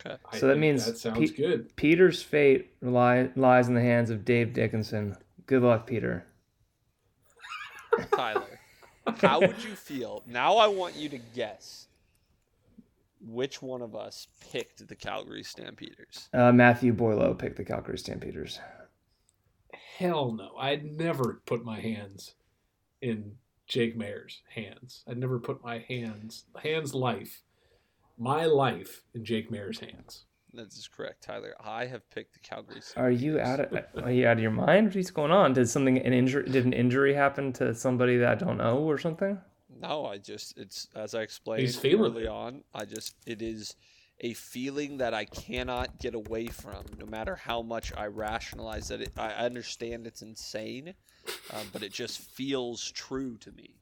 Okay. So that means that sounds Pete- good. Peter's fate li- lies in the hands of Dave Dickenson. Good luck, Peter. Tyler, how would you feel? Now I want you to guess which one of us picked the Calgary Stampeders. Uh, Matthew Boylo picked the Calgary Stampeders. Hell no. I'd never put my hands in Jake Maier's hands. I'd never put my hands, hands life, my life in Jake Maier's hands. That is just correct, Tyler. I have picked the Calgary Stampeders. Are you out of are you out of your mind? What's going on? Did something an injury did an injury happen to somebody that I don't know or something? No, I just it's as I explained He's feeling early it. on. I just it is a feeling that I cannot get away from, no matter how much I rationalize that. It, I understand it's insane, uh, but it just feels true to me.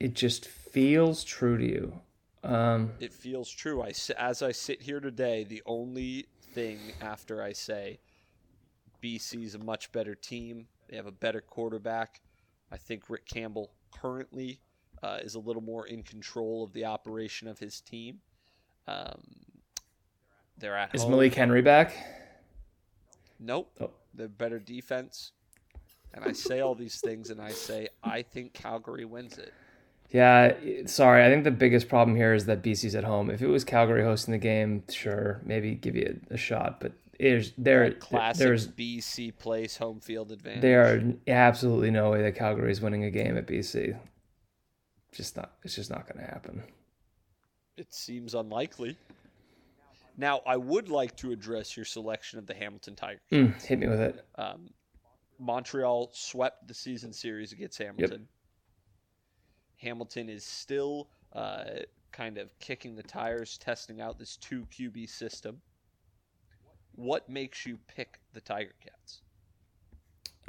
It just feels true to you. Um, it feels true. I as I sit here today, the only thing after I say BC is a much better team, they have a better quarterback. I think Rick Campbell currently uh, is a little more in control of the operation of his team. Um, they're at is home. Malik Henry back? Nope. Oh. They're better defense. And I say all these things, and I say I think Calgary wins it. Yeah, sorry. I think the biggest problem here is that BC's at home. If it was Calgary hosting the game, sure, maybe give you a, a shot. But there's there classic there's BC place home field advantage. There are absolutely no way that Calgary is winning a game at BC. Just not. It's just not going to happen. It seems unlikely. Now, I would like to address your selection of the Hamilton Tigers. Mm, hit me with it. Um, Montreal swept the season series against Hamilton. Yep. Hamilton is still uh, kind of kicking the tires, testing out this two QB system. What makes you pick the Tiger Cats?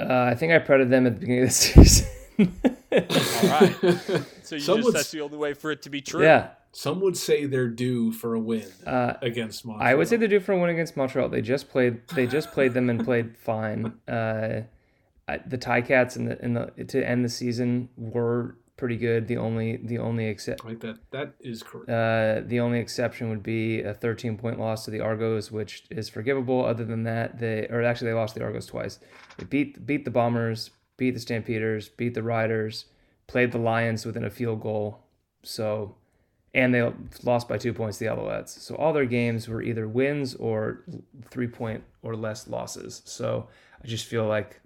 Uh, I think I predicted them at the beginning of the <laughs> season. All right. <laughs> So you just, that's the only way for it to be true. Yeah. Some would say they're due for a win uh, against Montreal. I would say they're due for a win against Montreal. They just played. They just played them and played <laughs> fine. Uh, the Ticats in the in the to end the season were pretty good. The only the only except like that that is correct. Uh, the only exception would be a 13 point loss to the Argos, which is forgivable. Other than that, they or actually they lost the Argos twice. They beat beat the Bombers, beat the Stampeders, beat the Riders, played the Lions within a field goal. So, and they lost by two points to the Alouettes. So all their games were either wins or three point or less losses. So I just feel like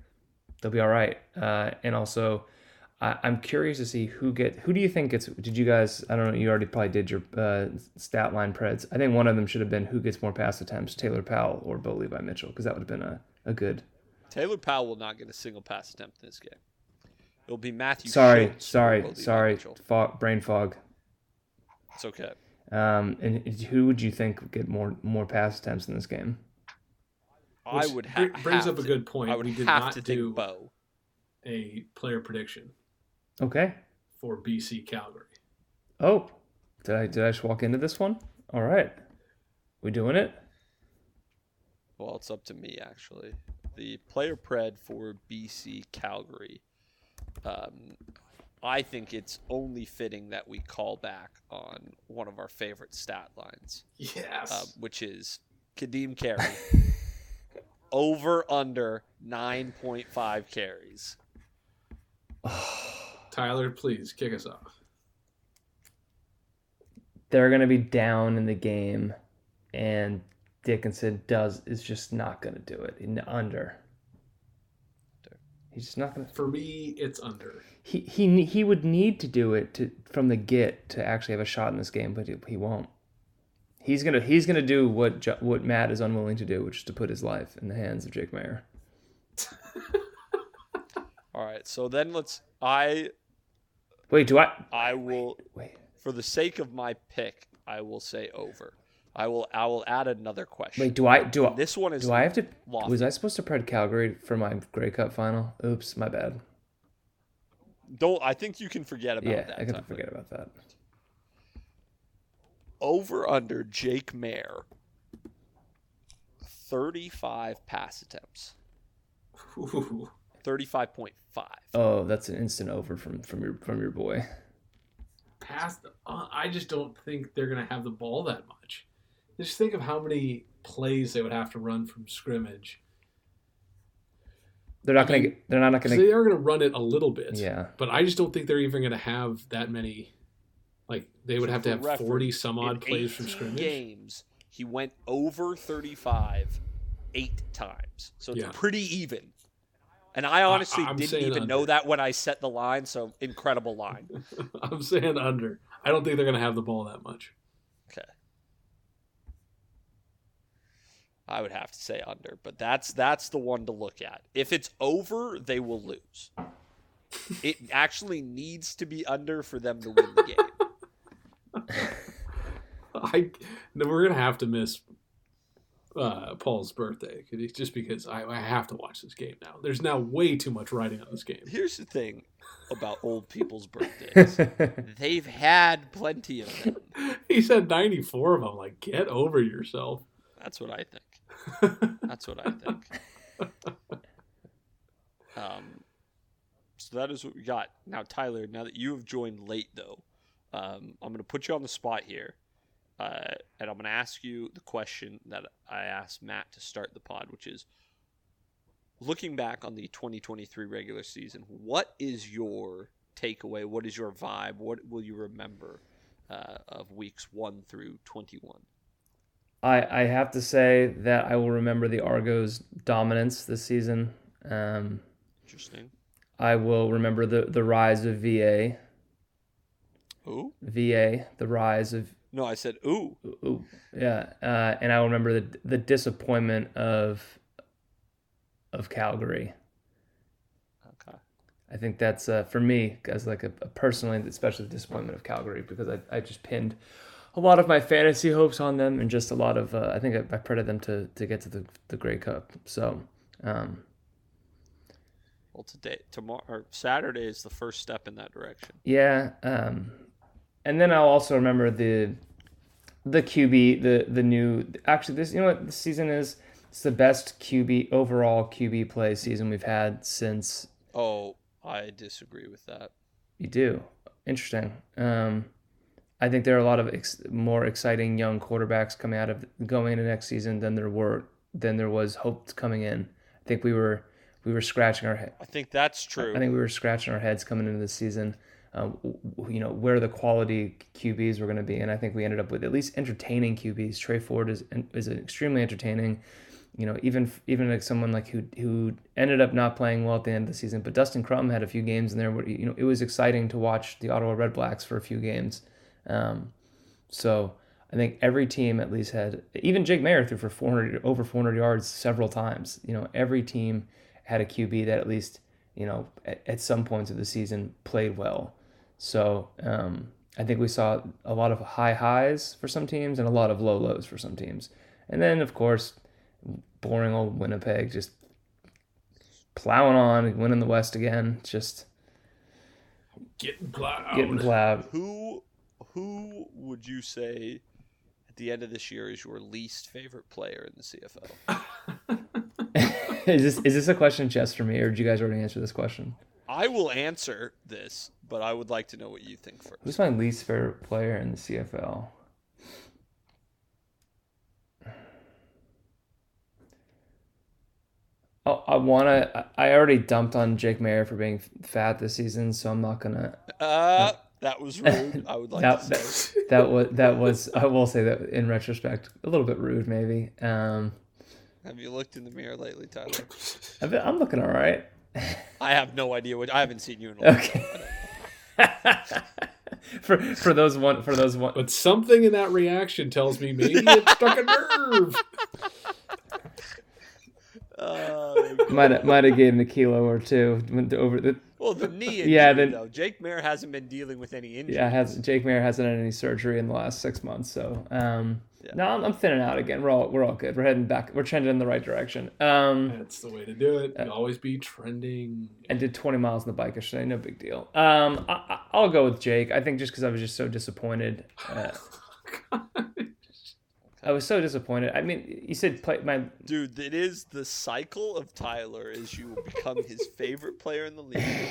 they'll be all right. Uh, and also I, am curious to see who get who do you think gets did you guys I don't know you already probably did your uh, stat line preds I think one of them should have been who gets more pass attempts Taylor Powell or Bo Levi Mitchell because that would have been a, a good Taylor Powell will not get a single pass attempt in this game it'll be Matthew sorry sorry sorry fog, brain fog it's okay um and who would you think would get more more pass attempts in this game I would ha- brings up a good point I would we did have not to do Bo a player prediction Okay. For BC Calgary. Oh, did I did I just walk into this one? All right, we doing it? Well, it's up to me actually. The player pred for BC Calgary. Um, I think it's only fitting that we call back on one of our favorite stat lines. Yes. Uh, which is Ka'Deem Carey. <laughs> over under 9.5 carries. <sighs> Tyler, please kick us off. They're going to be down in the game, and Dickenson does is just not going to do it in the under. He's just not going to. For me, it's under. He he he would need to do it to from the get to actually have a shot in this game, but he, he won't. He's gonna he's gonna do what what Matt is unwilling to do, which is to put his life in the hands of Jake Maier. <laughs> All right, so then let's. I Wait, do I? I will. Wait. For the sake of my pick, I will say over. I will. I will add another question. Wait, do I? Do I? This one is. Do I have to? Lofty. Was I supposed to pred Calgary for my Grey Cup final? Oops, my bad. Don't. I think you can forget about yeah, that. I can forget about that. Over under Jake Maier. Thirty-five pass attempts. Ooh. <laughs> Thirty-five point five. Oh, that's an instant over from from your from your boy. Past, uh, I just don't think they're going to have the ball that much. Just think of how many plays they would have to run from scrimmage. They're not going to. They're not, not going to. They are going to run it a little bit. Yeah. But I just don't think they're even going to have that many. Like they would so have to have forty some odd plays from scrimmage. Games he went over thirty five eight times, so it's yeah. pretty even. And I honestly I, didn't even under. know that when I set the line, so incredible line. <laughs> I'm saying under. I don't think they're going to have the ball that much. Okay. I would have to say under, but that's that's the one to look at. If it's over, they will lose. it actually needs to be under for them to win the game. <laughs> I no, we're gonna have to miss uh, Paul's birthday just because I, I have to watch this game now. There's now way too much writing on this game. Here's the thing about old people's birthdays: <laughs> they've had plenty of them. <laughs> He said 94 of them. Like, get over yourself. That's what I think. That's what I think. <laughs> Um, so that is what we got. Now, Tyler, now that you have joined late, though, um, I'm going to put you on the spot here. Uh, and I'm going to ask you the question that I asked Matt to start the pod, which is looking back on the 2023 regular season, what is your takeaway? What is your vibe? What will you remember uh, of weeks 1 through 21? I, I have to say that I will remember the Argos' dominance this season. Um, Interesting. I will remember the, the rise of VA. Who? VA, the rise of No, I said ooh. Ooh, yeah, uh, and I will remember the the disappointment of of Calgary. Okay. I think that's uh, for me as like a, a personally, especially the disappointment of Calgary because I, I just pinned a lot of my fantasy hopes on them and just a lot of uh, I think I, I predicted them to to get to the the Grey Cup. So. Um, Well, today, tomorrow, or Saturday is the first step in that direction. Yeah, um, and then I'll also remember the the QB, the the new. Actually, this you know what the season is. It's the best QB overall QB play season we've had since. Oh, I disagree with that. You do interesting. Um, I think there are a lot of ex- more exciting young quarterbacks coming out of going into next season than there were than there was hoped coming in. I think we were we were scratching our head. I think that's true. I think we were scratching our heads coming into the season. Um, you know where the quality QBs were going to be, and I think we ended up with at least entertaining QBs. Tre Ford is is extremely entertaining. You know, even even like someone like who who ended up not playing well at the end of the season, but Dustin Crum had a few games in there where you know it was exciting to watch the Ottawa Red Blacks for a few games. Um, so I think every team at least had even Jake Maier threw for 400 over 400 yards several times. You know, every team had a QB that at least you know at, at some points of the season played well. So um, I think we saw a lot of high highs for some teams and a lot of low lows for some teams. And then of course, boring old Winnipeg just plowing on, winning the West again, just getting plowed. Getting plowed. Who who would you say at the end of this year is your least favorite player in the CFL? <laughs> is this is this a question just for me, or did you guys already answer this question? I will answer this, but I would like to know what you think first. Who's my least favorite player in the CFL? Oh, I want to. I already dumped on Jake Maier for being fat this season, so I'm not gonna. Uh, that was rude. I would like that, to say. That, that was that was. I will say that in retrospect, a little bit rude, maybe. Um, Have you looked in the mirror lately, Tyler? I've been, I'm looking all right. I have no idea what I haven't seen you in a while. Okay. <laughs> for for those one for those one. But something in that reaction tells me maybe it <laughs> struck a nerve. Uh, Might have, might have gave him a kilo or two went over the. Well, the knee injury, Yeah, then- though. Jake Maier hasn't been dealing with any injuries. Yeah, has Jake Maier hasn't had any surgery in the last six months, so um, Yeah. no, I'm, I'm thinning out again. We're all we're all good. We're heading back. We're trending in the right direction. Um, That's the way to do it. You always be trending. And did 20 miles on the bike yesterday. No big deal. Um, I, I- I'll go with Jake. I think just because I was just so disappointed. Uh, <laughs> <laughs> I was so disappointed. I mean, you said play my Dude, it is the cycle of Tyler is you become his favorite player in the league.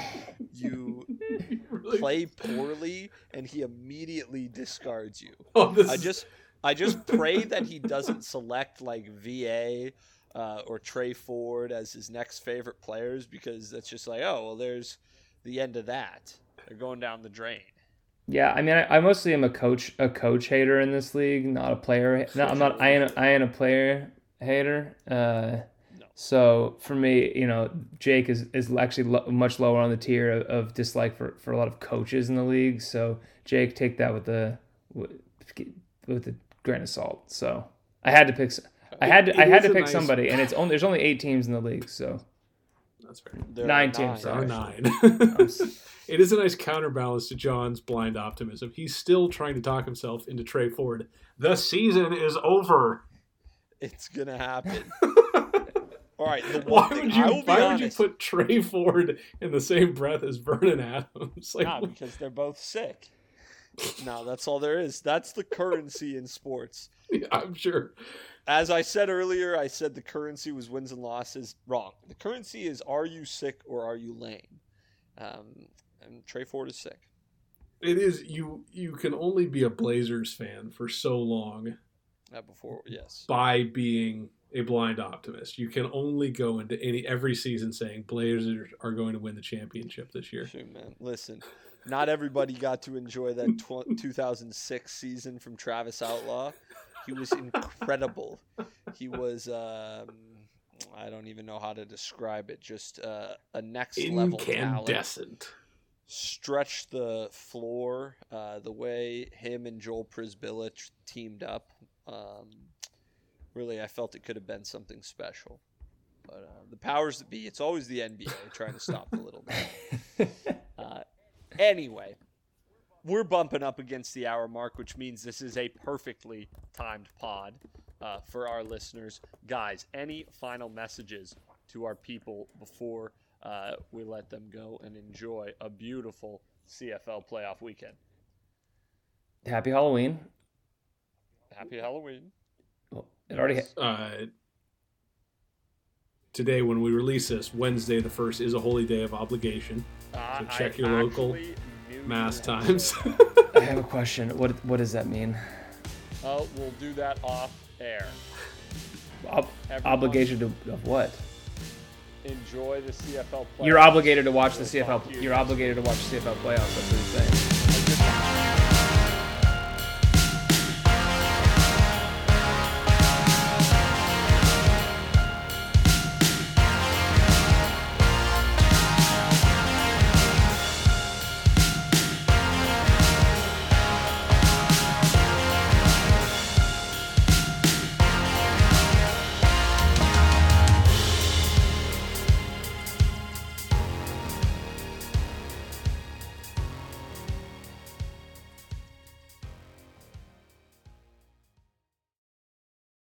You <laughs> Really- play poorly and he immediately discards you. <laughs> Oh, this I just I just pray that he doesn't select like VA uh, or Tre Ford as his next favorite players because that's just like, oh well there's the end of that. They're going down the drain. Yeah, I mean, I, I mostly am a coach, a coach hater in this league, not a player. <laughs> No, I'm not. I am. I am a player hater. Uh. So for me, you know, Jake is is actually lo- much lower on the tier of, of dislike for, for a lot of coaches in the league. So Jake, take that with the with, with a grain of salt. So I had to pick. I had to. It I had to pick nice- somebody, and it's <laughs> only there's only eight teams in the league. So That's fair. There are Nine teams, There sorry. are <laughs> nine. I'm s- <laughs> it is a nice counterbalance to John's blind optimism. He's still trying to talk himself into Tre Ford. The season is over. It's gonna happen. <laughs> All right. The Why thing would you? I will be Why would you put Tre Ford in the same breath as Vernon Adams? Like, Nah, because they're both sick. No, that's all there is. That's the currency in sports. <laughs> I'm sure. As I said earlier, I said the currency was wins and losses. Wrong. The currency is are you sick or are you lame? Um, and Tre Ford is sick. It is you. You can only be a Blazers fan for so long Uh, before, yes. by being a blind optimist. You can only go into any every season saying Blazers are going to win the championship this year. Shoot, man. Listen, not everybody got to enjoy that tw- 2006 season from Travis Outlaw. He was incredible. He was, um, I don't even know how to describe it, just uh, a next level talent. Incandescent. Stretched the floor uh, the way him and Joel Przybilla teamed up. Um, really, I felt it could have been something special. But uh, the powers that be, it's always the NBA trying to stop the little guy. <laughs> Anyway, we're bumping up against the hour mark, which means this is a perfectly timed pod uh, for our listeners. Guys, any final messages to our people before uh, we let them go and enjoy a beautiful CFL playoff weekend? Happy Halloween. Happy Halloween. Well, it already. Uh, today, when we release this, Wednesday the first is a holy day of obligation. Uh, So check I your local actually you Mass had times. <laughs> I have a question. What what does that mean? Uh, we'll do that off air. Ob- obligation to of what? Enjoy the CFL playoffs. You're obligated to watch the CFL. you You're obligated to watch CFL playoffs. That's what he's saying. week.